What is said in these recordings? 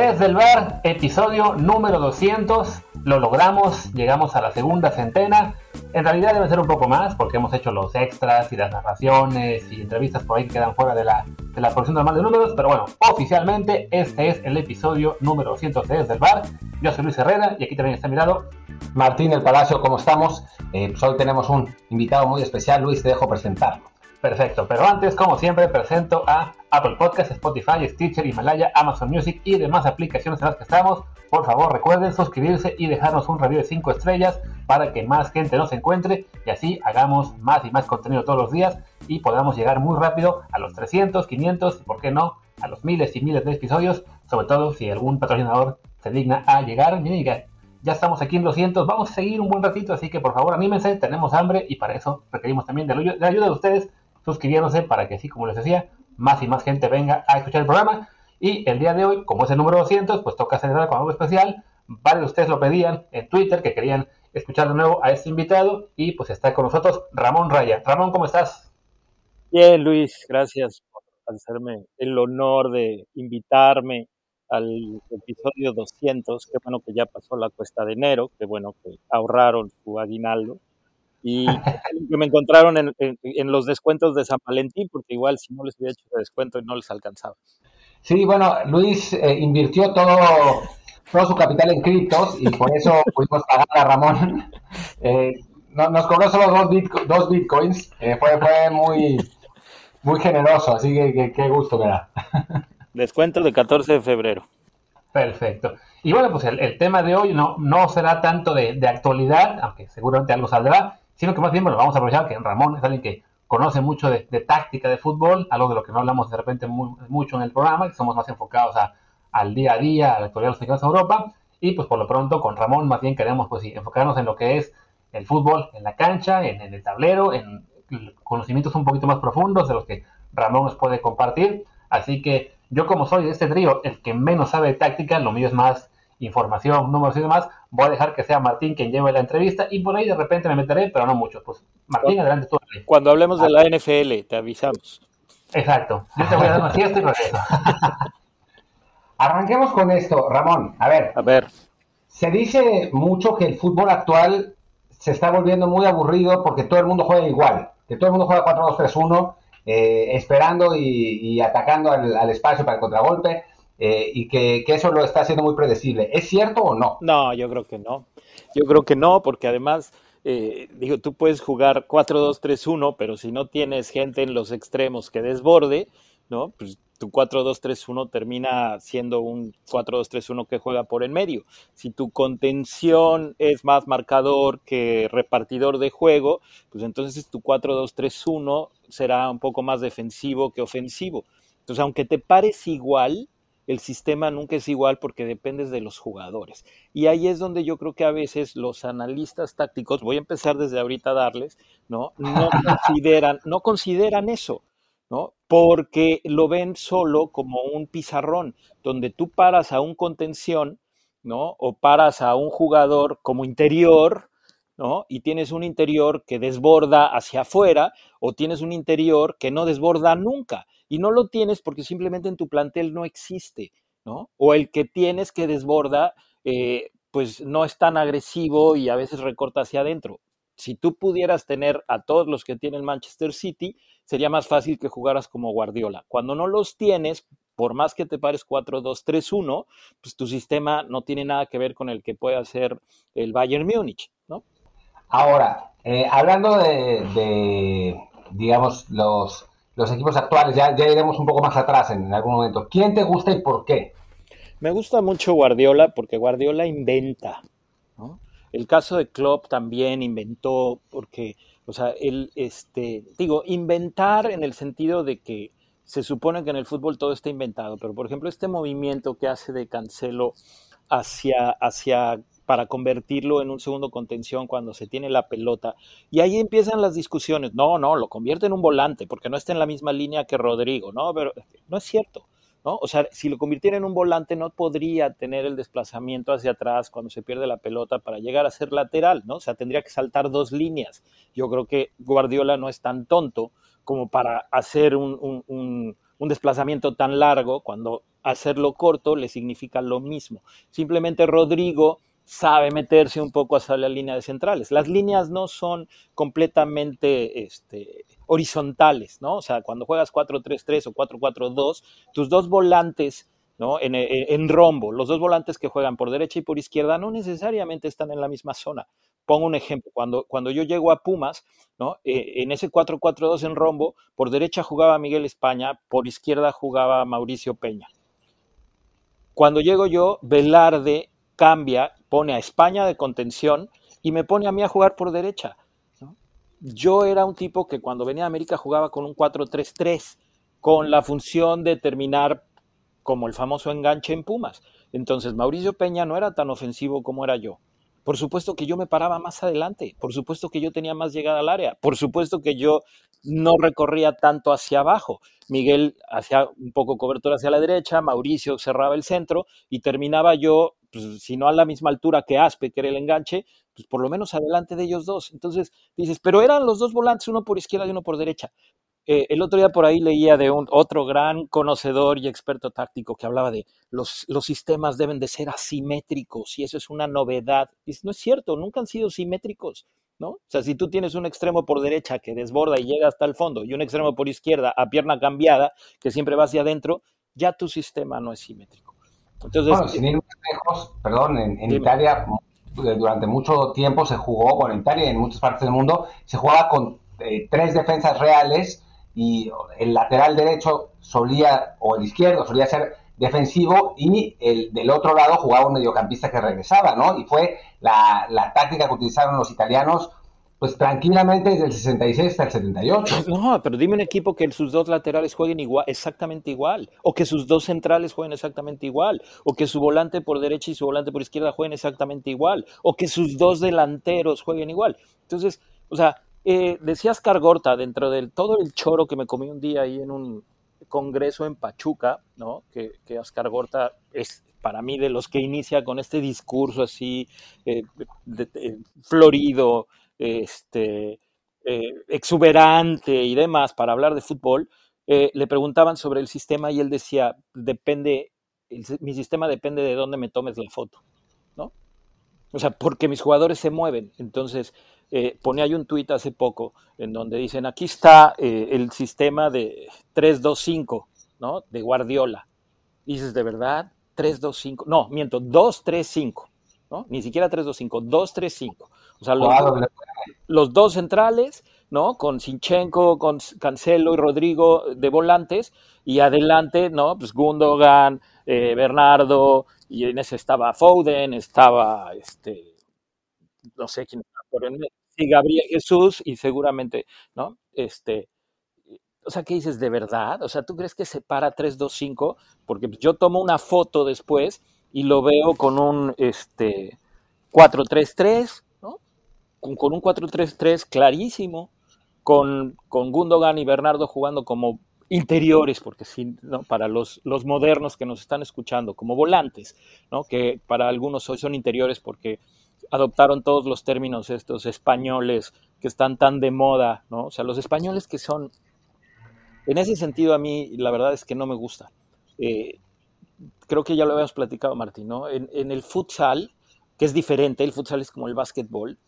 Desde el bar, episodio número 200. Lo logramos, llegamos a la segunda centena. En realidad debe ser un poco más porque hemos hecho los extras y las narraciones y entrevistas por ahí que quedan fuera de la, de la porción normal de números. Pero bueno, oficialmente este es el episodio número 200 de Desde el bar. Yo soy Luis Herrera y aquí también está mirado Martín El Palacio, ¿cómo estamos? Eh, pues hoy tenemos un invitado muy especial. Luis, te dejo presentarlo. Perfecto, pero antes, como siempre, presento a Apple Podcasts, Spotify, Stitcher, Himalaya, Amazon Music y demás aplicaciones en las que estamos. Por favor, recuerden suscribirse y dejarnos un review de 5 estrellas para que más gente nos encuentre y así hagamos más y más contenido todos los días y podamos llegar muy rápido a los 300, 500 y, por qué no, a los miles y miles de episodios, sobre todo si algún patrocinador se digna a llegar. Miren, ya, estamos aquí en los 200, vamos a seguir un buen ratito, así que por favor anímense, tenemos hambre y para eso requerimos también de la ayuda de ustedes suscribiéndose para que así como les decía, más y más gente venga a escuchar el programa. Y el día de hoy, como es el número 200, pues toca celebrar con algo especial. Varios de ustedes lo pedían en Twitter, que querían escuchar de nuevo a este invitado. Y pues está con nosotros Ramón Raya. Ramón, ¿cómo estás? Bien, Luis, gracias por hacerme el honor de invitarme al episodio 200. Qué bueno que ya pasó la cuesta de enero, qué bueno que ahorraron su aguinaldo y que me encontraron en, en, los descuentos de San Valentín, porque igual si no les hubiera hecho el descuento no les alcanzaba. Sí, bueno, Luis eh, invirtió todo, todo su capital en criptos y por eso pudimos pagar a Ramón. Eh, nos cobró solo dos, dos bitcoins, eh, fue, fue muy, muy generoso, así que qué gusto me da. Descuento de 14 de febrero. Perfecto. Y bueno, pues el, tema de hoy no, no será tanto de, de, actualidad, aunque seguramente algo saldrá, sino que más bien lo vamos a aprovechar que Ramón es alguien que conoce mucho de, táctica de fútbol, algo de lo que no hablamos de repente mucho en el programa, que somos más enfocados a, al día a día, a la actualidad de los en Europa, y pues por lo pronto con Ramón más bien queremos pues sí, enfocarnos en lo que es el fútbol en la cancha, en, el tablero, en conocimientos un poquito más profundos de los que Ramón nos puede compartir, así que yo como soy de este trío el que menos sabe de táctica, lo mío es más información, números y demás, voy a dejar que sea Martín quien lleve la entrevista y por ahí de repente me meteré, pero no mucho. Pues Martín, adelante tú. Cuando hablemos de la NFL, te avisamos. Exacto. Yo te voy a dar una siesta y regreso. Arranquemos con esto, Ramón. A ver. A ver. Se dice mucho que el fútbol actual se está volviendo muy aburrido porque todo el mundo juega igual, que todo el mundo juega 4-2-3-1, eh, esperando y, atacando al, al, espacio para el contragolpe. Eh, y que, eso lo está haciendo muy predecible. ¿Es cierto o no? No, yo creo que no. Yo creo que no, porque además, eh, digo, tú puedes jugar 4-2-3-1, pero si no tienes gente en los extremos que desborde, ¿no? Pues tu 4-2-3-1 termina siendo un 4-2-3-1 que juega por en medio. Si tu contención es más marcador que repartidor de juego, pues entonces tu 4-2-3-1 será un poco más defensivo que ofensivo. Entonces, aunque te pares igual, el sistema nunca es igual porque dependes de los jugadores. Y ahí es donde yo creo que a veces los analistas tácticos, voy a empezar desde ahorita a darles, ¿no? No consideran, no consideran eso, ¿no? Porque lo ven solo como un pizarrón, donde tú paras a un contención, ¿no? O paras a un jugador como interior, ¿no? Y tienes un interior que desborda hacia afuera o tienes un interior que no desborda nunca y no lo tienes porque simplemente en tu plantel no existe, ¿no? O el que tienes que desborda, eh, pues no es tan agresivo y a veces recorta hacia adentro. Si tú pudieras tener a todos los que tienen Manchester City, sería más fácil que jugaras como Guardiola. Cuando no los tienes, por más que te pares 4-2-3-1, pues tu sistema no tiene nada que ver con el que puede hacer el Bayern Múnich, ¿no? Ahora, eh, hablando de, digamos, los los equipos actuales, ya, ya iremos un poco más atrás en, algún momento. ¿Quién te gusta y por qué? Me gusta mucho Guardiola porque Guardiola inventa. El caso de Klopp también inventó porque, o sea, él, este, digo, inventar en el sentido de que se supone que en el fútbol todo está inventado, pero por ejemplo este movimiento que hace de Cancelo hacia, hacia para convertirlo en un segundo contención cuando se tiene la pelota. Y ahí empiezan las discusiones. No, no, lo convierte en un volante porque no está en la misma línea que Rodrigo, ¿no? Pero no es cierto. ¿No? O sea, si lo convirtiera en un volante no podría tener el desplazamiento hacia atrás cuando se pierde la pelota para llegar a ser lateral, ¿no? O sea, tendría que saltar dos líneas. Yo creo que Guardiola no es tan tonto como para hacer un, un desplazamiento tan largo cuando hacerlo corto le significa lo mismo. Simplemente Rodrigo sabe meterse un poco hacia la línea de centrales. Las líneas no son completamente este, horizontales, ¿no? O sea, cuando juegas 4-3-3 o 4-4-2, tus dos volantes ¿no? En, rombo. Los dos volantes que juegan por derecha y por izquierda no necesariamente están en la misma zona. Pongo un ejemplo. Cuando, cuando yo llego a Pumas, ¿no? Eh, en ese 4-4-2 en rombo, por derecha jugaba Miguel España, por izquierda jugaba Mauricio Peña. Cuando llego yo, Velarde cambia, pone a España de contención y me pone a mí a jugar por derecha. Yo era un tipo que cuando venía a América jugaba con un 4-3-3, con la función de terminar como el famoso enganche en Pumas. Entonces, Mauricio Peña no era tan ofensivo como era yo. Por supuesto que yo me paraba más adelante, por supuesto que yo tenía más llegada al área, por supuesto que yo no recorría tanto hacia abajo. Miguel hacía un poco cobertura hacia la derecha, Mauricio cerraba el centro y terminaba yo, pues, si no a la misma altura que Aspe, que era el enganche, pues por lo menos adelante de ellos dos. Entonces dices, pero eran los dos volantes, uno por izquierda y uno por derecha. Eh, el otro día por ahí leía de un otro gran conocedor y experto táctico que hablaba de los, los sistemas deben de ser asimétricos y eso es una novedad. Y no es cierto, nunca han sido simétricos, ¿no? O sea, si tú tienes un extremo por derecha que desborda y llega hasta el fondo y un extremo por izquierda a pierna cambiada que siempre va hacia adentro, ya tu sistema no es simétrico. Entonces, bueno, sin ir más lejos, perdón, en, Italia durante mucho tiempo se jugó, bueno, en Italia y en muchas partes del mundo, se jugaba con eh, tres defensas reales y el lateral derecho solía, o el izquierdo, solía ser defensivo y el del otro lado jugaba un mediocampista que regresaba, ¿no? Y fue la, táctica que utilizaron los italianos pues tranquilamente desde el 66 hasta el 78. No, pero dime un equipo que sus dos laterales jueguen igual, exactamente igual, o que sus dos centrales jueguen exactamente igual, o que su volante por derecha y su volante por izquierda jueguen exactamente igual, o que sus dos delanteros jueguen igual. Entonces, o sea, eh, decía Oscar Gorta, dentro del todo el choro que me comí un día ahí en un congreso en Pachuca, ¿no? Que, que Oscar Gorta es para mí de los que inicia con este discurso así eh, florido, este, eh, exuberante y demás para hablar de fútbol, le preguntaban sobre el sistema y él decía, depende, mi sistema depende de dónde me tomes la foto, ¿no? O sea, porque mis jugadores se mueven. Entonces, eh, ponía yo un tuit hace poco en donde dicen, aquí está eh, el sistema de 3-2-5, ¿no? De Guardiola. dices, ¿de verdad? 3-2-5. No, miento, 2-3-5, ¿no? Ni siquiera 3-2-5, 2-3-5. O sea, los, dos centrales, ¿no? Con Sinchenko, con Cancelo y Rodrigo de volantes, y adelante, ¿no? Pues Gundogan, eh, Bernardo, y en ese estaba Foden, estaba, este, no sé quién estaba por el y Gabriel Jesús y seguramente, ¿no? Este, o sea, ¿qué dices de verdad? O sea, ¿tú crees que se para 3-2-5? Porque yo tomo una foto después y lo veo con un este, 4-3-3, ¿no? Con, con un 4-3-3 clarísimo, con, con Gundogan y Bernardo jugando como interiores, porque sí, ¿no? para los, los modernos que nos están escuchando, como volantes, ¿no? que para algunos hoy son interiores porque adoptaron todos los términos estos españoles que están tan de moda, ¿no? O sea, los españoles que son, en ese sentido a mí la verdad es que no me gusta. Eh, creo que ya lo habíamos platicado, Martín, ¿no? En, el futsal, que es diferente, el futsal es como el básquetbol,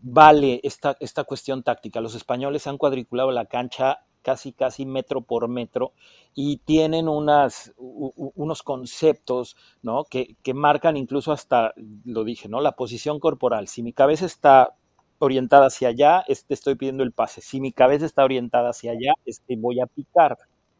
vale esta, esta cuestión táctica. Los españoles han cuadriculado la cancha casi, casi metro por metro, y tienen unas, unos conceptos ¿no? que, marcan incluso hasta, lo dije, ¿no? la posición corporal. Si mi cabeza está orientada hacia allá, te estoy pidiendo el pase. Si mi cabeza está orientada hacia allá, es que voy a picar,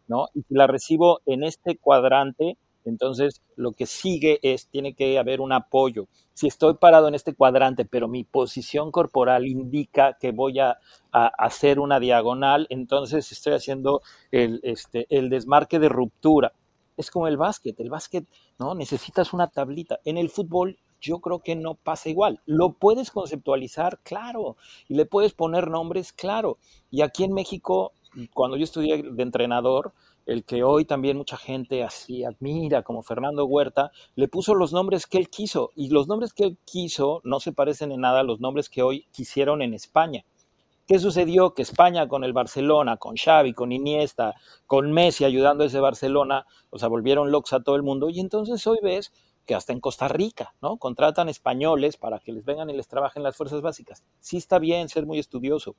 ¿no? Y si la recibo en este cuadrante, entonces, lo que sigue es, tiene que haber un apoyo. Si estoy parado en este cuadrante, pero mi posición corporal indica que voy a, hacer una diagonal, entonces estoy haciendo el, este, el desmarque de ruptura. Es como el básquet. El básquet, ¿no? Necesitas una tablita. En el fútbol yo creo que no pasa igual. Lo puedes conceptualizar, claro, y le puedes poner nombres, claro. Y aquí en México, cuando yo estudié de entrenador, el que hoy también mucha gente así admira, como Fernando Huerta, le puso los nombres que él quiso. Y los nombres que él quiso no se parecen en nada a los nombres que hoy quisieron en España. ¿Qué sucedió? Que España con el Barcelona, con Xavi, con Iniesta, con Messi ayudando a ese Barcelona, o sea, volvieron locos a todo el mundo. Y entonces hoy ves que hasta en Costa Rica, ¿no? Contratan españoles para que les vengan y les trabajen las fuerzas básicas. Sí está bien ser muy estudioso.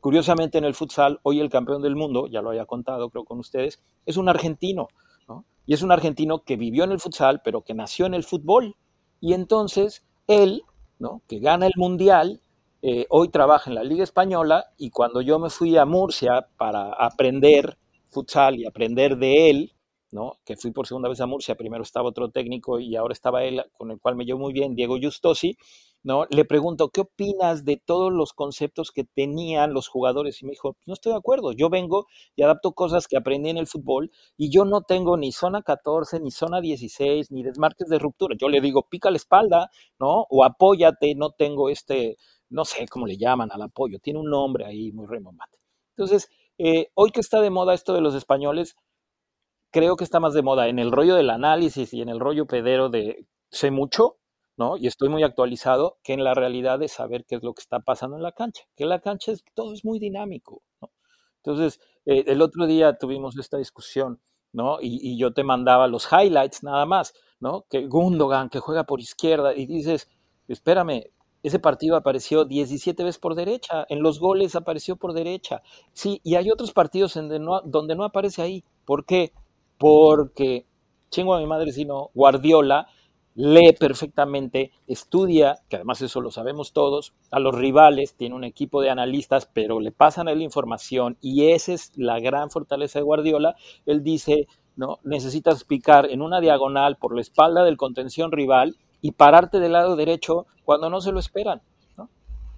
Curiosamente en el futsal, hoy el campeón del mundo, ya lo había contado creo con ustedes, es un argentino, ¿no? Y es un argentino que vivió en el futsal, pero que nació en el fútbol. Y entonces él, ¿no? Que gana el mundial, eh, hoy trabaja en la Liga Española y cuando yo me fui a Murcia para aprender futsal y aprender de él, ¿no? que fui por segunda vez a Murcia, primero estaba otro técnico y ahora estaba él, con el cual me llevo muy bien, Diego Justosi, ¿no? le pregunto, ¿qué opinas de todos los conceptos que tenían los jugadores? Y me dijo, no estoy de acuerdo, yo vengo y adapto cosas que aprendí en el fútbol y yo no tengo ni zona 14, ni zona 16, ni desmarques de ruptura. Yo le digo, pica la espalda, ¿no? O apóyate, no tengo este no sé cómo le llaman al apoyo, tiene un nombre ahí muy remombante. Entonces, eh, hoy que está de moda esto de los españoles, creo que está más de moda en el rollo del análisis y en el rollo pedero de sé mucho, ¿no? Y estoy muy actualizado, que en la realidad de saber qué es lo que está pasando en la cancha, que en la cancha es, todo es muy dinámico. Entonces, eh, el otro día tuvimos esta discusión, ¿no? Y, yo te mandaba los highlights nada más, ¿no? Que Gundogan, que juega por izquierda, y dices, espérame, ese partido apareció 17 veces por derecha, en los goles apareció por derecha. Sí, y hay otros partidos donde no, donde no aparece ahí. ¿Por qué? Porque, chingo a mi madre, sino Guardiola lee perfectamente, estudia, que además eso lo sabemos todos, a los rivales, tiene un equipo de analistas, pero le pasan a él información y esa es la gran fortaleza de Guardiola. Él dice, no, necesitas picar en una diagonal por la espalda del contención rival y pararte del lado derecho cuando no se lo esperan.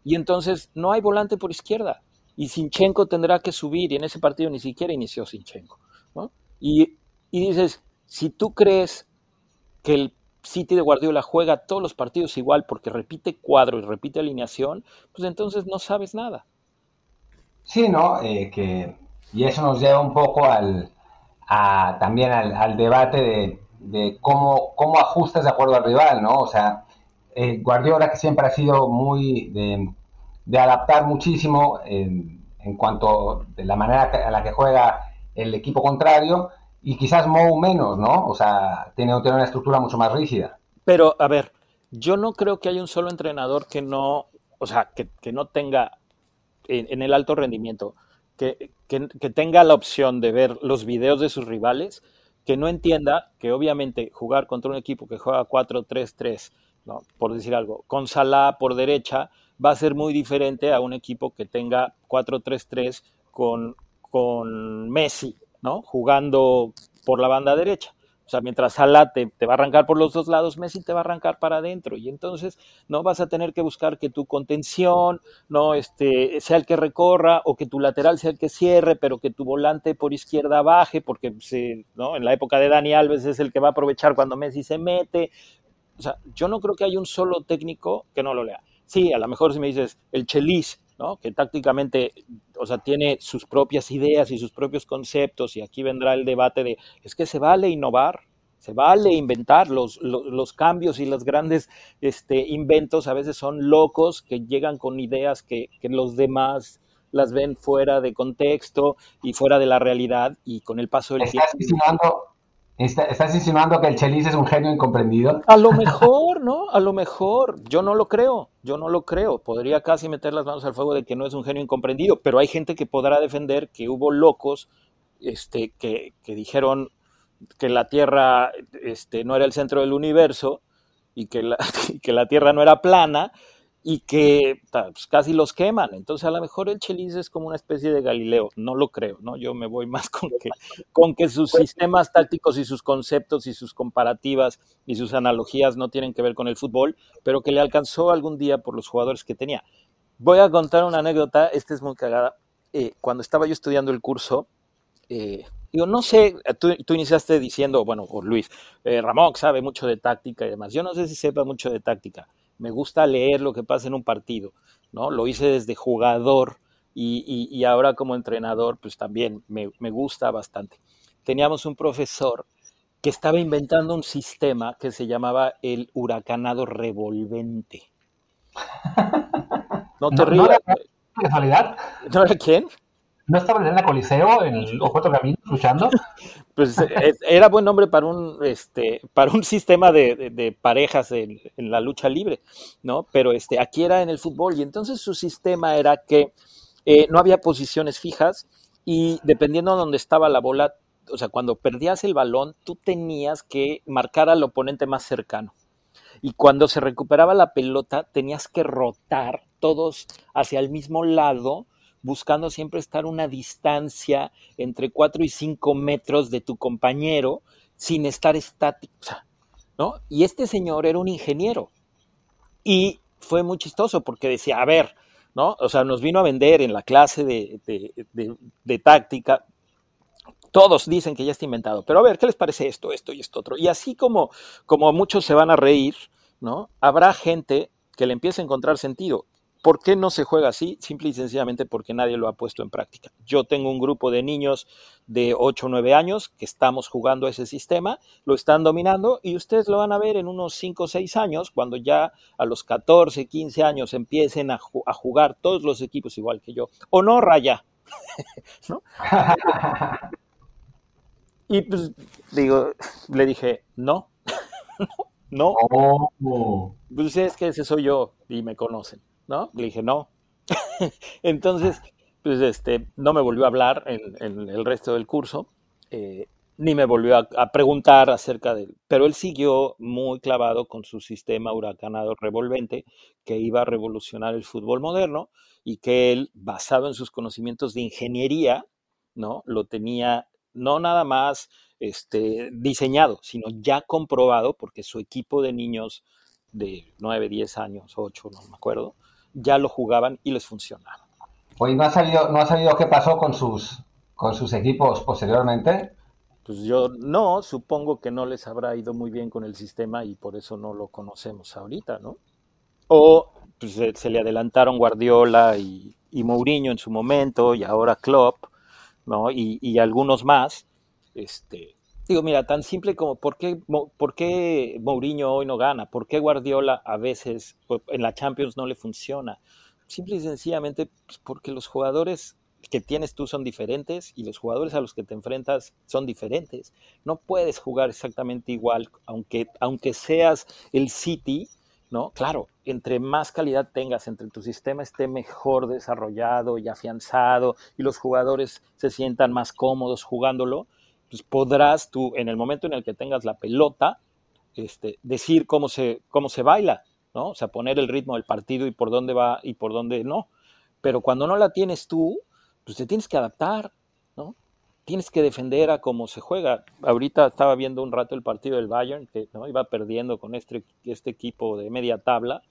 Y entonces no hay volante por izquierda. Y Sinchenko tendrá que subir, y en ese partido ni siquiera inició Sinchenko. Y, y dices, si tú crees que el City de Guardiola juega todos los partidos igual porque repite cuadro y repite alineación, pues entonces no sabes nada. Sí, ¿no? Eh, que, y eso nos lleva un poco al, también al, debate de de cómo, cómo ajustas de acuerdo al rival, ¿no? O sea, eh, Guardiola que siempre ha sido muy de, adaptar muchísimo en, en, cuanto de la manera a la que juega el equipo contrario y quizás Mou menos, ¿no? O sea, tiene, una estructura mucho más rígida. Pero, a ver, yo no creo que haya un solo entrenador que no, o sea, que, no tenga en, en, el alto rendimiento, que, que, que tenga la opción de ver los videos de sus rivales que no entienda que obviamente jugar contra un equipo que juega 4-3-3, ¿no? por decir algo, con Salah por derecha, va a ser muy diferente a un equipo que tenga 4-3-3 con, con Messi, ¿no? jugando por la banda derecha. O sea, mientras Salah te, va a arrancar por los dos lados, Messi te va a arrancar para adentro. Y entonces no vas a tener que buscar que tu contención no este, sea el que recorra o que tu lateral sea el que cierre, pero que tu volante por izquierda baje, porque se, ¿no? en la época de Dani Alves es el que va a aprovechar cuando Messi se mete. O sea, yo no creo que haya un solo técnico que no lo lea. Sí, a lo mejor si me dices el Chelis, ¿no? que tácticamente, o sea, tiene sus propias ideas y sus propios conceptos, y aquí vendrá el debate de, es que se vale innovar, se vale inventar, los, los, los cambios y los grandes este, inventos a veces son locos que llegan con ideas que, que los demás las ven fuera de contexto y fuera de la realidad y con el paso del tiempo ¿Estás insinuando que el Chelis es un genio incomprendido? A lo mejor, ¿no? A lo mejor. Yo no lo creo. Yo no lo creo. Podría casi meter las manos al fuego de que no es un genio incomprendido, pero hay gente que podrá defender que hubo locos este, que, que dijeron que la Tierra este, no era el centro del universo y que la, que la Tierra no era plana y que pues, casi los queman. Entonces, a lo mejor el Chelis es como una especie de Galileo. No lo creo, ¿no? Yo me voy más con que, con que sus sistemas tácticos y sus conceptos y sus comparativas y sus analogías no tienen que ver con el fútbol, pero que le alcanzó algún día por los jugadores que tenía. Voy a contar una anécdota, esta es muy cagada. Eh, cuando estaba yo estudiando el curso, eh, digo, no sé, tú, tú, iniciaste diciendo, bueno, o Luis, eh, Ramón sabe mucho de táctica y demás. Yo no sé si sepa mucho de táctica me gusta leer lo que pasa en un partido, ¿no? Lo hice desde jugador y, y, y ahora como entrenador, pues también me, me, gusta bastante. Teníamos un profesor que estaba inventando un sistema que se llamaba el huracanado revolvente. No te rías. casualidad? ¿No era quién? ¿No estaba en la Coliseo en los cuatro caminos luchando? Pues eh, era buen nombre para un este para un sistema de, parejas en, la lucha libre, ¿no? Pero este aquí era en el fútbol y entonces su sistema era que eh, no había posiciones fijas y dependiendo de dónde estaba la bola, o sea, cuando perdías el balón, tú tenías que marcar al oponente más cercano. Y cuando se recuperaba la pelota, tenías que rotar todos hacia el mismo lado buscando siempre estar una distancia entre 4 y 5 metros de tu compañero sin estar estático, ¿no? Y este señor era un ingeniero y fue muy chistoso porque decía, a ver, ¿no? O sea, nos vino a vender en la clase de, de táctica, todos dicen que ya está inventado, pero a ver, ¿qué les parece esto, esto y esto otro? Y así como, como muchos se van a reír, ¿no? Habrá gente que le empiece a encontrar sentido. ¿Por qué no se juega así? Simple y sencillamente porque nadie lo ha puesto en práctica. Yo tengo un grupo de niños de 8 o 9 años que estamos jugando ese sistema, lo están dominando y ustedes lo van a ver en unos 5 o 6 años, cuando ya a los 14, 15 años empiecen a, jugar todos los equipos igual que yo. ¿O no, Raya? y pues digo, le dije, no, no, no. Pues es que ese soy yo y me conocen. ¿no? Le dije, no. Entonces, pues este, no me volvió a hablar en, el resto del curso, eh, ni me volvió a, preguntar acerca de él. Pero él siguió muy clavado con su sistema huracanado revolvente que iba a revolucionar el fútbol moderno y que él, basado en sus conocimientos de ingeniería, ¿no? Lo tenía no nada más este, diseñado, sino ya comprobado, porque su equipo de niños de 9, 10 años, 8, no me acuerdo, ya lo jugaban y les funcionaba. Oye, ¿no ha sabido, no ha sabido qué pasó con sus, con sus equipos posteriormente? Pues yo no, supongo que no les habrá ido muy bien con el sistema y por eso no lo conocemos ahorita, ¿no? O pues, se, le adelantaron Guardiola y, y, Mourinho en su momento y ahora Klopp, ¿no? Y, y algunos más, este, Digo, mira, tan simple como ¿por qué, por qué Mourinho hoy no gana, por qué Guardiola a veces en la Champions no le funciona. Simple y sencillamente pues, porque los jugadores que tienes tú son diferentes y los jugadores a los que te enfrentas son diferentes. No puedes jugar exactamente igual, aunque, aunque seas el City, ¿no? Claro, entre más calidad tengas, entre tu sistema esté mejor desarrollado y afianzado y los jugadores se sientan más cómodos jugándolo, pues podrás tú, en el momento en el que tengas la pelota, este, decir cómo se, cómo se baila, ¿no? O sea, poner el ritmo del partido y por dónde va y por dónde no. Pero cuando no la tienes tú, pues te tienes que adaptar, ¿no? Tienes que defender a cómo se juega. Ahorita estaba viendo un rato el partido del Bayern, que ¿no? iba perdiendo con este, este equipo de media tabla,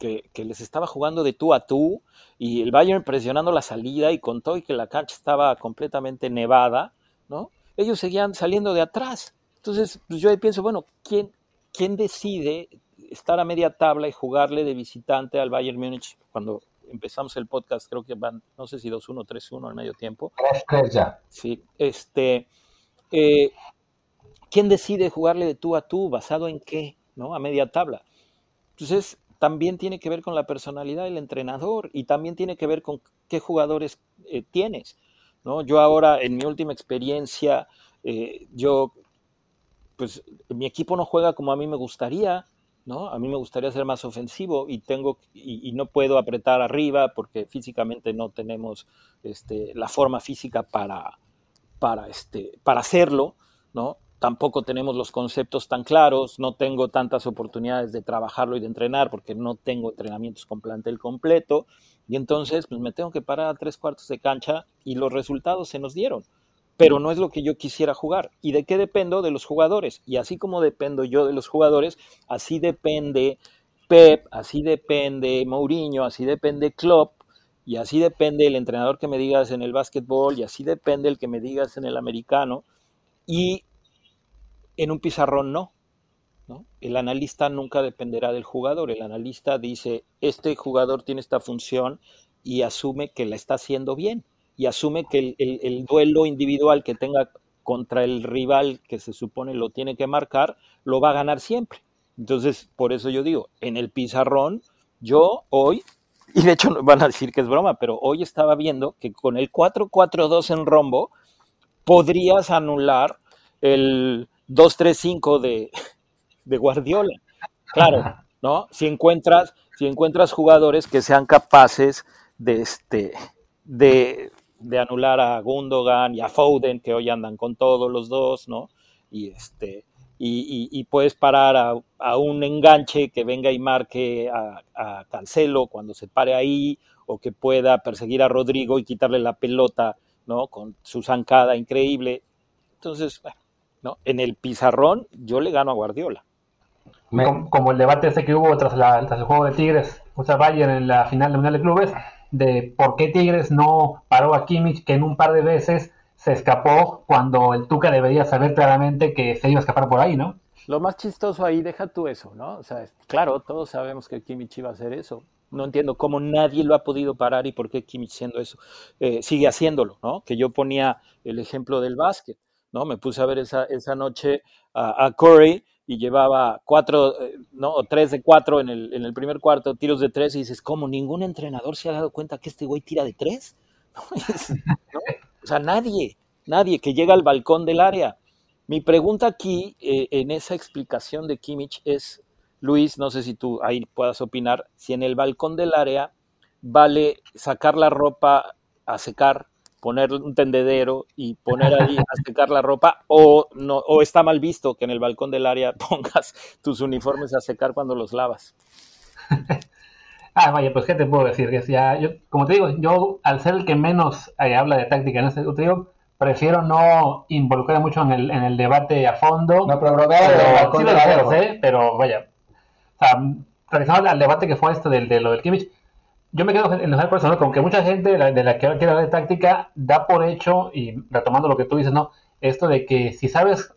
que, que, les estaba jugando de tú a tú, y el Bayern presionando la salida y contó y que la cancha estaba completamente nevada, ¿no? ellos seguían saliendo de atrás. Entonces, pues yo ahí pienso, bueno, ¿quién, ¿quién decide estar a media tabla y jugarle de visitante al Bayern Múnich cuando empezamos el podcast, creo que van, no sé si 2-1, 3-1 al medio tiempo. ya. Sí, este, eh, ¿quién decide jugarle de tú a tú? ¿Basado en qué? ¿No? A media tabla. Entonces, también tiene que ver con la personalidad del entrenador y también tiene que ver con qué jugadores eh, tienes. ¿no? Yo ahora, en mi última experiencia, eh, yo, pues mi equipo no juega como a mí me gustaría, ¿no? A mí me gustaría ser más ofensivo y tengo y, no puedo apretar arriba porque físicamente no tenemos este, la forma física para, para, este, para hacerlo, ¿no? Tampoco tenemos los conceptos tan claros, no tengo tantas oportunidades de trabajarlo y de entrenar porque no tengo entrenamientos con plantel completo. Y entonces, pues me tengo que parar a tres cuartos de cancha y los resultados se nos dieron. Pero no es lo que yo quisiera jugar. ¿Y de qué dependo? De los jugadores. Y así como dependo yo de los jugadores, así depende Pep, así depende Mourinho, así depende Klopp, y así depende el entrenador que me digas en el básquetbol, y así depende el que me digas en el americano. En un pizarrón no. El analista nunca dependerá del jugador. El analista dice, este jugador tiene esta función y asume que la está haciendo bien y asume que el, duelo individual que tenga contra el rival que se supone lo tiene que marcar, lo va a ganar siempre. Entonces, por eso yo digo, en el pizarrón, yo hoy y de hecho van a decir que es broma, pero hoy estaba viendo que con el 4-4-2 en rombo podrías anular el 2-3-5 de, de Guardiola. Claro, ¿no? Si encuentras, si encuentras jugadores que sean capaces de, este, de, de anular a Gundogan y a Foden, que hoy andan con todos los dos, ¿no? Y este, y, puedes parar a, un enganche que venga y marque a, a, Cancelo cuando se pare ahí, o que pueda perseguir a Rodrigo y quitarle la pelota, ¿no? Con su zancada increíble. Entonces, bueno, ¿no? En el pizarrón yo le gano a Guardiola. Como, el debate ese que hubo tras, la, el juego de Tigres contra Bayern en la final de Mundial de Clubes, de por qué Tigres no paró a Kimmich, que en un par de veces se escapó cuando el Tuca debería saber claramente que se iba a escapar por ahí, ¿no? Lo más chistoso ahí, deja tú eso, ¿no? O sea, claro, todos sabemos que Kimmich iba a hacer eso. No entiendo cómo nadie lo ha podido parar y por qué Kimmich siendo eso eh, sigue haciéndolo, ¿no? Que yo ponía el ejemplo del básquet, ¿no? Me puse a ver esa, esa noche a, Curry y llevaba cuatro, eh, no, tres de cuatro en el, en el primer cuarto, tiros de tres, y dices, ¿cómo? ¿Ningún entrenador se ha dado cuenta que este güey tira de tres? O sea, nadie, nadie que llega al balcón del área. Mi pregunta aquí, eh, en esa explicación de Kimmich, es, Luis, no sé si tú ahí puedas opinar, si en el balcón del área vale sacar la ropa a secar, poner un tendedero y poner ahí a secar la ropa, o, no, o está mal visto que en el balcón del área pongas tus uniformes a secar cuando los lavas. Ah, vaya, pues qué te puedo decir, que ya, yo, como te digo, yo al ser el que menos eh, habla de táctica en este digo, prefiero no involucrar mucho en el, en el debate a fondo. No, pero, pero, sí sé, pero vaya, o sea, regresando al debate que fue este del, de lo del Kimmich, yo me quedo en el ¿no? Como que mucha gente de la que quiere hablar de táctica da por hecho, y retomando lo que tú dices, ¿no? Esto de que si sabes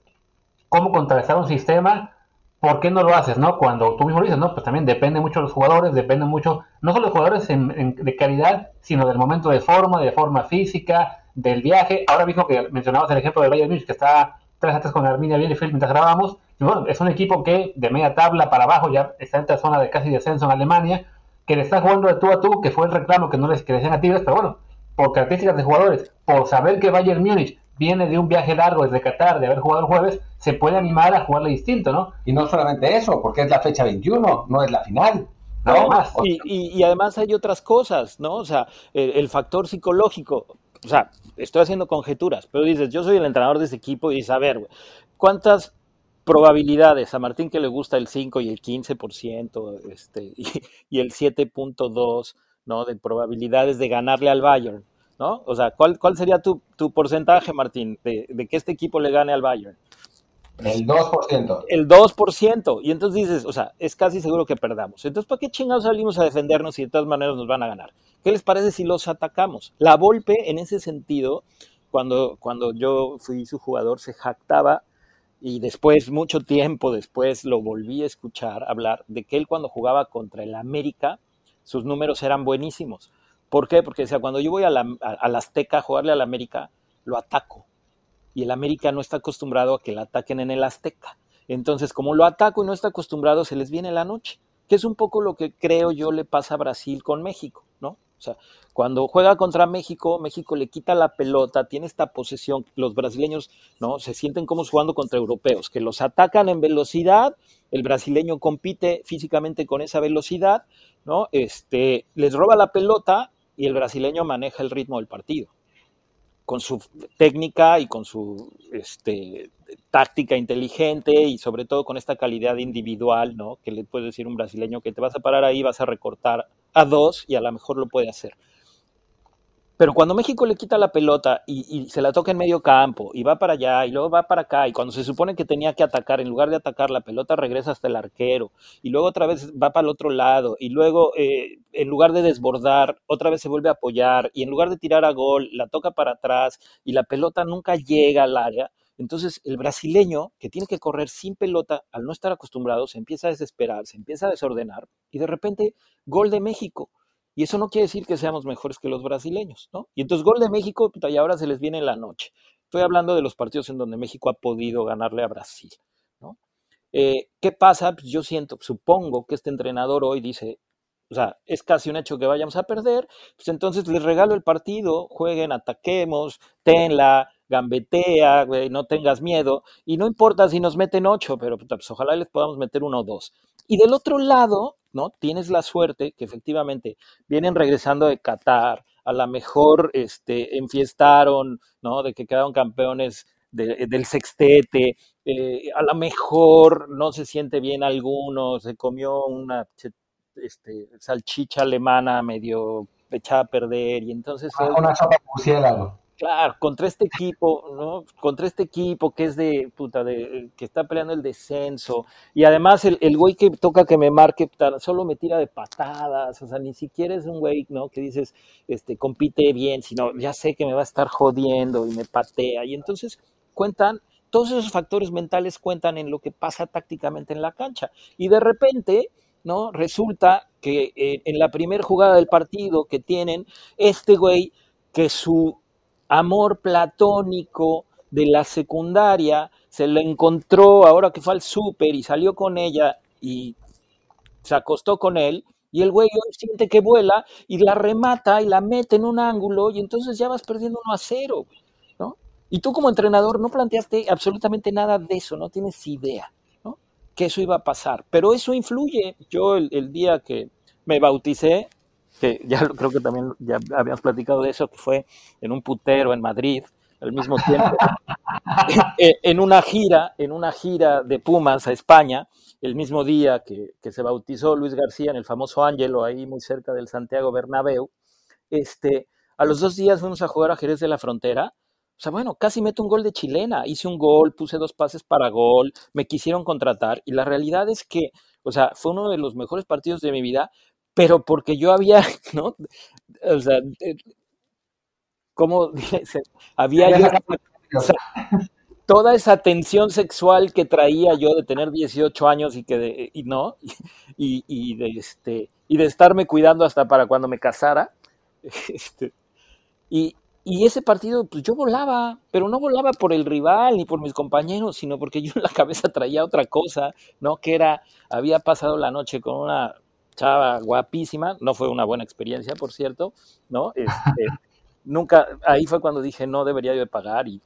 cómo contrarrestar un sistema, ¿por qué no lo haces, no? Cuando tú mismo lo dices, ¿no? Pues también depende mucho de los jugadores, depende mucho, no solo de los jugadores de calidad, sino del momento de forma, de forma física, del viaje. Ahora mismo que mencionabas el ejemplo de Bayern Munich, que está tres a con Arminia Bielefeld mientras grabamos, y bueno, es un equipo que de media tabla para abajo ya está en esta zona de casi descenso en Alemania, que le está jugando de tú a tú, que fue el reclamo que no les que a Tigres, pero bueno, por características de jugadores, por saber que Bayern Múnich viene de un viaje largo desde Qatar, de haber jugado el jueves, se puede animar a jugarle distinto, ¿no? Y no solamente eso, porque es la fecha 21, no es la final. ¿no? más. Y, y, además hay otras cosas, ¿no? O sea, el, factor psicológico. O sea, estoy haciendo conjeturas, pero dices, yo soy el entrenador de ese equipo y dices, a ver, ¿cuántas probabilidades a Martín que le gusta el 5 y el 15% este, y, y el 7.2, ¿no? De probabilidades de ganarle al Bayern. ¿no? O sea, ¿cuál, cuál sería tu, porcentaje, Martín, de, que este equipo le gane al Bayern? El 2%. El 2%. Y entonces dices, o sea, es casi seguro que perdamos. Entonces, ¿para qué chingados salimos a defendernos si de todas maneras nos van a ganar? ¿Qué les parece si los atacamos? La Volpe, en ese sentido, cuando, cuando yo fui su jugador, se jactaba y después, mucho tiempo después, lo volví a escuchar hablar de que él cuando jugaba contra el América, sus números eran buenísimos. ¿Por qué? Porque decía, cuando yo voy a la, Azteca a jugarle al América, lo ataco. Y el América no está acostumbrado a que la ataquen en el Azteca. Entonces, como lo ataco y no está acostumbrado, se les viene la noche. Que es un poco lo que creo yo le pasa a Brasil con México, sea, cuando juega contra México, México le quita la pelota, tiene esta posesión, los brasileños, ¿no? Se sienten como jugando contra europeos, que los atacan en velocidad, el brasileño compite físicamente con esa velocidad, ¿no? Este, les roba la pelota y el brasileño maneja el ritmo del partido con su técnica y con su este, táctica inteligente y sobre todo con esta calidad individual, ¿no? Que le puede decir un brasileño que te vas a parar ahí, vas a recortar a dos y a lo mejor lo puede hacer. Pero cuando México le quita la pelota y, se la toca en medio campo y va para allá y luego va para acá y cuando se supone que tenía que atacar, en lugar de atacar la pelota regresa hasta el arquero y luego otra vez va para el otro lado y luego eh, en lugar de desbordar otra vez se vuelve a apoyar y en lugar de tirar a gol la toca para atrás y la pelota nunca llega al área. Entonces el brasileño que tiene que correr sin pelota al no estar acostumbrado se empieza a desesperar, se empieza a desordenar y de repente gol de México y eso no quiere decir que seamos mejores que los brasileños, ¿no? Y entonces gol de México, y ahora se les viene en la noche. Estoy hablando de los partidos en donde México ha podido ganarle a Brasil, ¿no? Eh, ¿Qué pasa? Pues yo siento, supongo que este entrenador hoy dice, o sea, es casi un hecho que vayamos a perder, pues entonces les regalo el partido, jueguen, ataquemos, tenla, gambetea, güey, no tengas miedo, y no importa si nos meten ocho, pero pues, ojalá les podamos meter uno o dos. Y del otro lado, ¿no? Tienes la suerte que efectivamente vienen regresando de Qatar, a lo mejor este, enfiestaron, ¿no? De que quedaron campeones del sextete, eh, a lo mejor no se siente bien alguno, se comió una este, salchicha alemana medio echada a perder y entonces... Ah, una sopa murciélago. Claro, contra este equipo, ¿no? Contra este equipo que es de, puta, de, que está peleando el descenso. Y además el, güey que toca que me marque, solo me tira de patadas. O sea, ni siquiera es un güey, ¿no? Que dices, este, compite bien, sino ya sé que me va a estar jodiendo y me patea. Y entonces cuentan, todos esos factores mentales cuentan en lo que pasa tácticamente en la cancha. Y de repente, ¿no? Resulta que eh, en la primera jugada del partido que tienen, este güey, que su amor platónico de la secundaria se lo encontró ahora que fue al súper y salió con ella y se acostó con él, y el güey siente que vuela y la remata y la mete en un ángulo y entonces ya vas perdiendo uno a cero, ¿no? Y tú como entrenador no planteaste absolutamente nada de eso, no tienes idea que eso iba a pasar. Pero eso influye. Yo el, día que me bauticé, que ya creo que también ya habíamos platicado de eso, que fue en un putero en Madrid, al mismo tiempo, en una gira, en una gira de Pumas a España, el mismo día que, que, se bautizó Luis García en el famoso Ángelo, ahí muy cerca del Santiago Bernabéu, este, a los dos días fuimos a jugar a Jerez de la Frontera. O sea, bueno, casi meto un gol de chilena, hice un gol, puse dos pases para gol, me quisieron contratar y la realidad es que, o sea, fue uno de los mejores partidos de mi vida, pero porque yo había, ¿no? O sea, eh, ¿cómo había toda esa tensión sexual que traía yo de tener 18 años y que de, y no y, y, de este y de estarme cuidando hasta para cuando me casara este, y, y ese partido, pues yo volaba, pero no volaba por el rival ni por mis compañeros, sino porque yo en la cabeza traía otra cosa, ¿no? Que era, había pasado la noche con una chava guapísima, no fue una buena experiencia, por cierto, ¿no? Este, nunca, ahí fue cuando dije, no debería yo pagar y,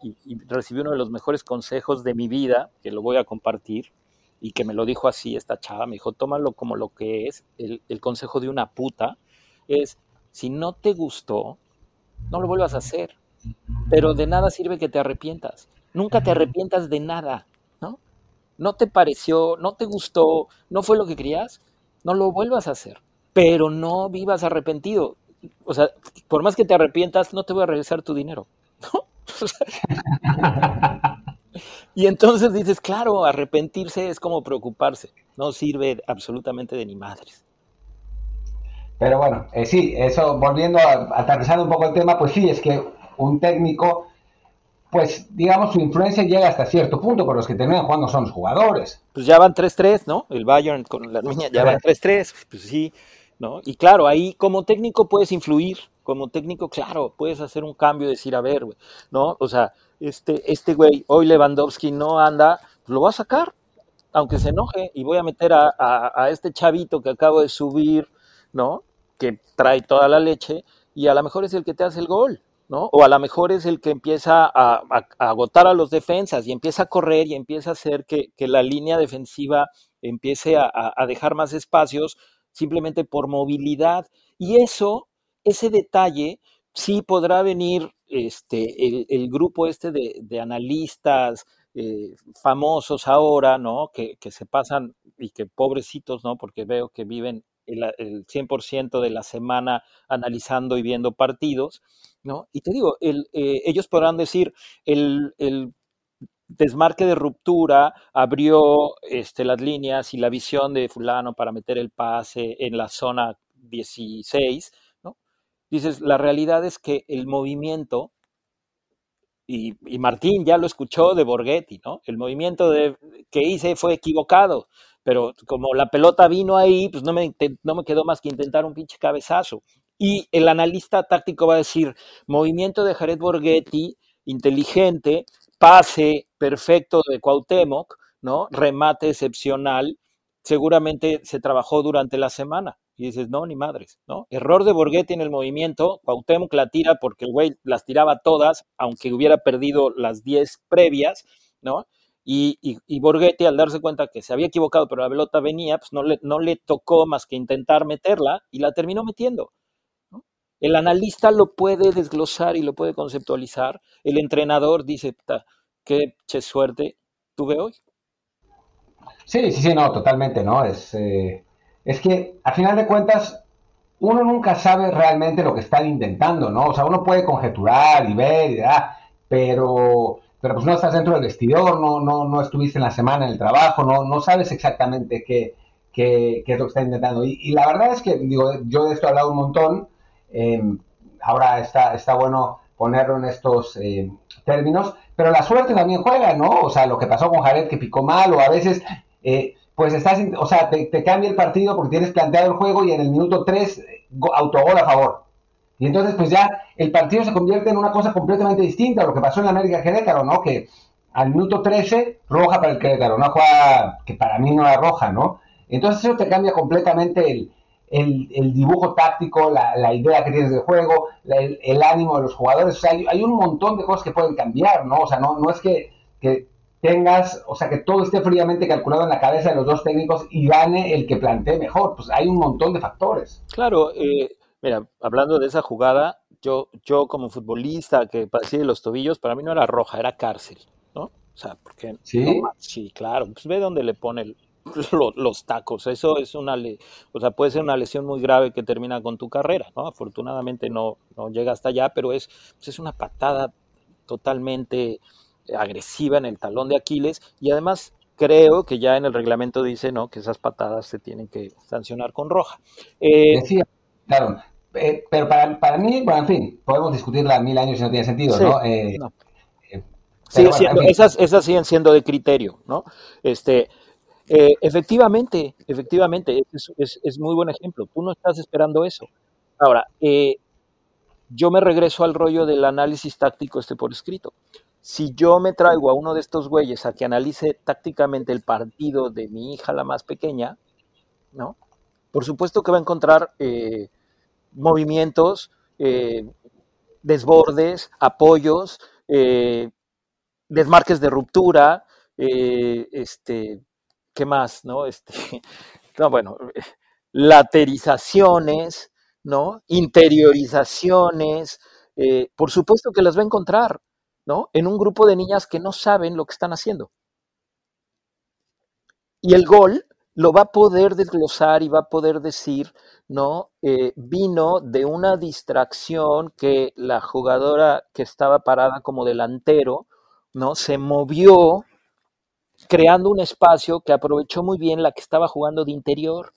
recibí uno de los mejores consejos de mi vida, que lo voy a compartir, y que me lo dijo así esta chava, me dijo, tómalo como lo que es, el, el consejo de una puta, es, si no te gustó, no lo vuelvas a hacer. Pero de nada sirve que te arrepientas. Nunca te arrepientas de nada, ¿no? No te pareció, no te gustó, no fue lo que querías, no lo vuelvas a hacer. Pero no vivas arrepentido. O sea, por más que te arrepientas, no te voy a regresar tu dinero. y entonces dices, claro, arrepentirse es como preocuparse. No sirve absolutamente de ni madres. Pero bueno, eh, sí, eso, volviendo a aterrizar un poco el tema, pues sí, es que un técnico, pues digamos, su influencia llega hasta cierto punto, pero los que terminan jugando son los jugadores. Pues ya van 3-3, ¿no? El Bayern con la niña ya van 3-3, pues sí, ¿no? Y claro, ahí como técnico puedes influir, como técnico, claro, puedes hacer un cambio decir, a ver, ¿no? O sea, este, este güey, hoy Lewandowski no anda, pues lo voy a sacar, aunque se enoje, y voy a meter a, a este chavito que acabo de subir, ¿no? Que trae toda la leche y a lo mejor es el que te hace el gol, ¿no? O a lo mejor es el que empieza a, agotar a los defensas y empieza a correr y empieza a hacer que, la línea defensiva empiece a, dejar más espacios simplemente por movilidad. Y eso, ese detalle, sí podrá venir este, el, grupo este de, analistas eh, famosos ahora, ¿no? Que, que, se pasan y que pobrecitos, ¿no? Porque veo que viven el, 100% de la semana analizando y viendo partidos, ¿no? Y te digo, el, eh, ellos podrán decir, el, el, desmarque de ruptura abrió este, las líneas y la visión de fulano para meter el pase en la zona 16, ¿no? Dices, la realidad es que el movimiento y, Martín ya lo escuchó de Borghetti, ¿no? El movimiento que hice fue equivocado pero como la pelota vino ahí, pues no me, no me quedó más que intentar un pinche cabezazo. Y el analista táctico va a decir, movimiento de Jared Borghetti, inteligente, pase perfecto de Cuauhtémoc, ¿no? Remate excepcional, seguramente se trabajó durante la semana. Y dices, no, ni madres, ¿no? Error de Borghetti en el movimiento, Cuauhtémoc la tira porque el güey las tiraba todas, aunque hubiera perdido las 10 previas, ¿no? Y, y, Borghetti, al darse cuenta que se había equivocado, pero la pelota venía, pues no le, no le tocó más que intentar meterla y la terminó metiendo. El analista lo puede desglosar y lo puede conceptualizar. El entrenador dice, qué che suerte tuve hoy. Sí, sí, sí, no, totalmente, ¿no? Es, eh, es que, a final de cuentas, uno nunca sabe realmente lo que están intentando, ¿no? O sea, uno puede conjeturar y ver, y, ah, pero, pero pues no estás dentro del vestidor, no, no, no estuviste en la semana en el trabajo, no, no sabes exactamente qué, qué, qué es lo que está intentando. Y, y, la verdad es que, digo, yo de esto he hablado un montón, Em, ahora está, está bueno ponerlo en estos eh, términos, pero la suerte también juega, ¿no? O sea, lo que pasó con Jared que picó mal, o a veces, eh, pues estás, o sea, te, cambia el partido porque tienes planteado el juego y en el minuto 3 autogol a favor. Y entonces, pues ya el partido se convierte en una cosa completamente distinta a lo que pasó en la América Querétaro, ¿no? Que al minuto 13, roja para el Querétaro, una jugada que para mí no era roja, ¿no? Entonces eso te cambia completamente el, el, dibujo táctico, la, idea que tienes de juego, el, ánimo de los jugadores. O sea, hay, un montón de cosas que pueden cambiar, ¿no? O sea, no, no es que, tengas, o sea, que todo esté fríamente calculado en la cabeza de los dos técnicos y gane el que plantee mejor. Pues hay un montón de factores. Claro, eh, mira, hablando de esa jugada, yo, yo como futbolista que padecía de los tobillos, para mí no era roja, era cárcel, ¿no? O sea, porque... Sí, sí claro, pues ve dónde le pone el, los tacos. Eso es una, o sea, puede ser una lesión muy grave que termina con tu carrera, ¿no? Afortunadamente no, no llega hasta allá, pero es, pues es una patada totalmente agresiva en el talón de Aquiles y además creo que ya en el reglamento dice, ¿no? Que esas patadas se tienen que sancionar con roja. Eh, claro. Eh, pero para, para, mí, bueno, en fin, podemos discutirla mil años y no tiene sentido, ¿no? Eh, esas, esas siguen siendo de criterio, ¿no? Este, eh, efectivamente, efectivamente, es, muy buen ejemplo. Tú no estás esperando eso. Ahora, eh, yo me regreso al rollo del análisis táctico este por escrito. Si yo me traigo a uno de estos güeyes a que analice tácticamente el partido de mi hija, la más pequeña, ¿no? Por supuesto que va a encontrar eh, movimientos, desbordes, apoyos, desmarques de ruptura, este, ¿qué más? ¿No? Este, no, bueno, laterizaciones, ¿no? Interiorizaciones, eh, por supuesto que las va a encontrar, ¿no? En un grupo de niñas que no saben lo que están haciendo. Y el gol lo va a poder desglosar y va a poder decir, ¿no? Eh, vino de una distracción que la jugadora que estaba parada como delantero, ¿no? Se movió creando un espacio que aprovechó muy bien la que estaba jugando de interior,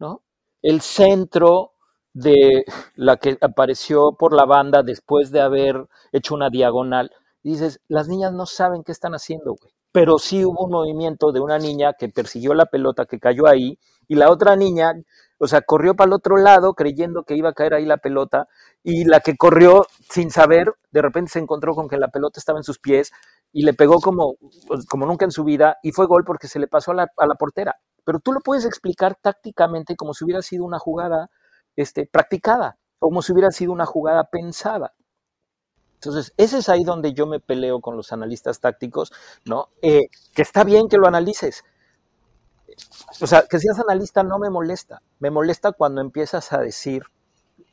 ¿no? El centro de la que apareció por la banda después de haber hecho una diagonal. dices, las niñas no saben qué están haciendo, güey. Pero sí hubo un movimiento de una niña que persiguió la pelota, que cayó ahí, y la otra niña, o sea, corrió para el otro lado creyendo que iba a caer ahí la pelota, y la que corrió sin saber, de repente se encontró con que la pelota estaba en sus pies, y le pegó como, pues, como nunca en su vida y fue gol porque se le pasó a la, a la portera. Pero tú lo puedes explicar tácticamente como si hubiera sido una jugada este, practicada, como si hubiera sido una jugada pensada. Entonces, ese es ahí donde yo me peleo con los analistas tácticos, ¿no? Eh, que está bien que lo analices. O sea, que seas analista no me molesta. Me molesta cuando empiezas a decir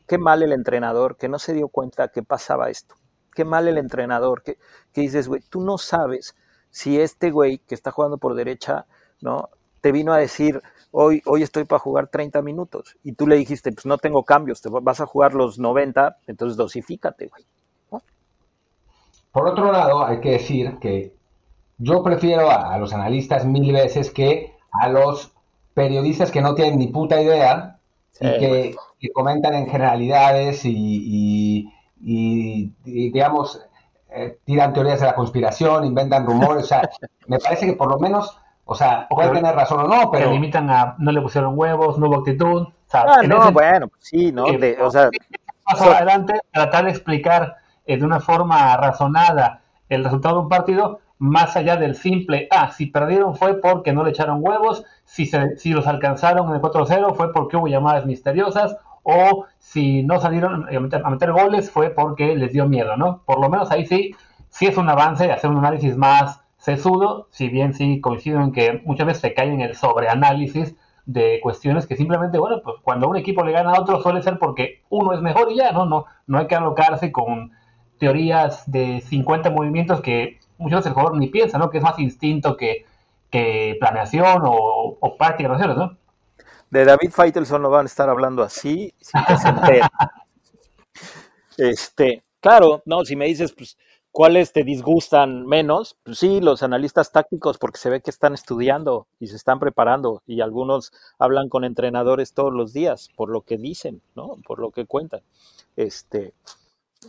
qué mal el entrenador, que no se dio cuenta que pasaba esto qué mal el entrenador, que, dices, güey, tú no sabes si este güey que está jugando por derecha, ¿no? Te vino a decir, hoy, hoy estoy para jugar 30 minutos, y tú le dijiste, pues no tengo cambios, te vas a jugar los 90, entonces dosifícate, güey. Por otro lado, hay que decir que yo prefiero a, los analistas mil veces que a los periodistas que no tienen ni puta idea y que, comentan en generalidades y, y, digamos, eh, tiran teorías de la conspiración, inventan rumores, o sea, me parece que por lo menos, o sea, puede tener razón o no, pero... Se limitan a, no le pusieron huevos, no hubo actitud, o sea, ah, no, bueno, pues sí, ¿no? o sea... Paso adelante, tratar de explicar eh, de una forma razonada el resultado de un partido, más allá del simple, ah, si perdieron fue porque no le echaron huevos, si, se, si los alcanzaron en el 4-0 fue porque hubo llamadas misteriosas, o si no salieron a meter, goles fue porque les dio miedo, ¿no? Por lo menos ahí sí, sí es un avance hacer un análisis más sesudo, si bien sí coincido en que muchas veces se cae en el sobreanálisis de cuestiones que simplemente, bueno, pues cuando un equipo le gana a otro suele ser porque uno es mejor y ya, ¿no? No, no hay que alocarse con teorías de 50 movimientos que muchas veces el jugador ni piensa, ¿no? Que es más instinto que, que planeación o, o práctica, ¿no? De David Feitelson no van a estar hablando así, sin que se Este, claro, no, si me dices, pues, ¿cuáles te disgustan menos? Pues sí, los analistas tácticos, porque se ve que están estudiando y se están preparando, y algunos hablan con entrenadores todos los días, por lo que dicen, ¿no? Por lo que cuentan. Este,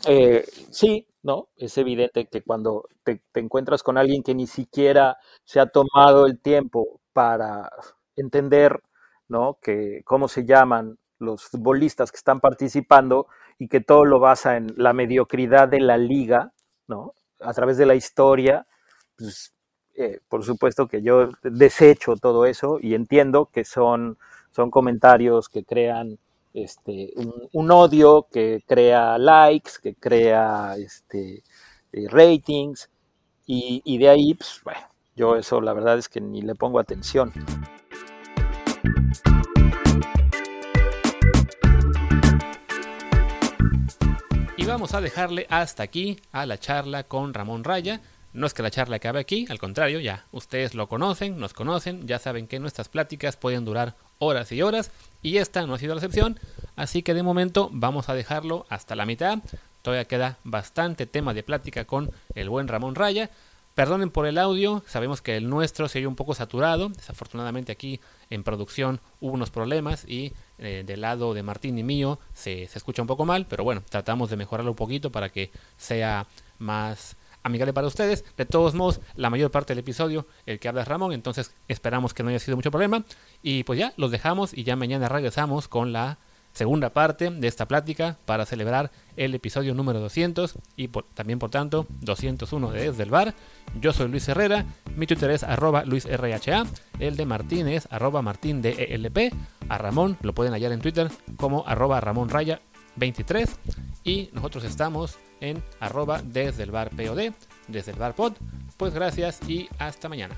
eh, sí, ¿no? Es evidente que cuando te, encuentras con alguien que ni siquiera se ha tomado el tiempo para entender, ¿no? Que cómo se llaman los futbolistas que están participando y que todo lo basa en la mediocridad de la liga, ¿no? A través de la historia, pues, eh, por supuesto que yo desecho todo eso y entiendo que son, son comentarios que crean este, un, odio que crea likes, que crea este, eh, ratings, y, de ahí, pues, bueno, yo eso la verdad es que ni le pongo atención. Y vamos a dejarle hasta aquí a la charla con Ramón Raya. No es que la charla acabe aquí, al contrario, ya ustedes lo conocen, nos conocen, ya saben que nuestras pláticas pueden durar horas y horas y esta no ha sido la excepción, así que de momento vamos a dejarlo hasta la mitad. Todavía queda bastante tema de plática con el buen Ramón Raya. Perdonen por el audio, sabemos que el nuestro se oye un poco saturado. Desafortunadamente aquí en producción hubo unos problemas y eh, del lado de Martín y mío se, se escucha un poco mal, pero bueno, tratamos de mejorarlo un poquito para que sea más amigable para ustedes. De todos modos, la mayor parte del episodio, el que habla es Ramón, entonces esperamos que no haya sido mucho problema. Y pues ya, los dejamos y ya mañana regresamos con la segunda parte de esta plática para celebrar el episodio número 200 y también por tanto 201 de Desde el Bar. Yo soy Luis Herrera, mi Twitter es arroba luisrha, el de Martín es arroba martindelp, a Ramón lo pueden hallar en Twitter como arroba ramonraya 23 y nosotros estamos en arroba desde el bar POD, desde el bar pod. Pues gracias y hasta mañana.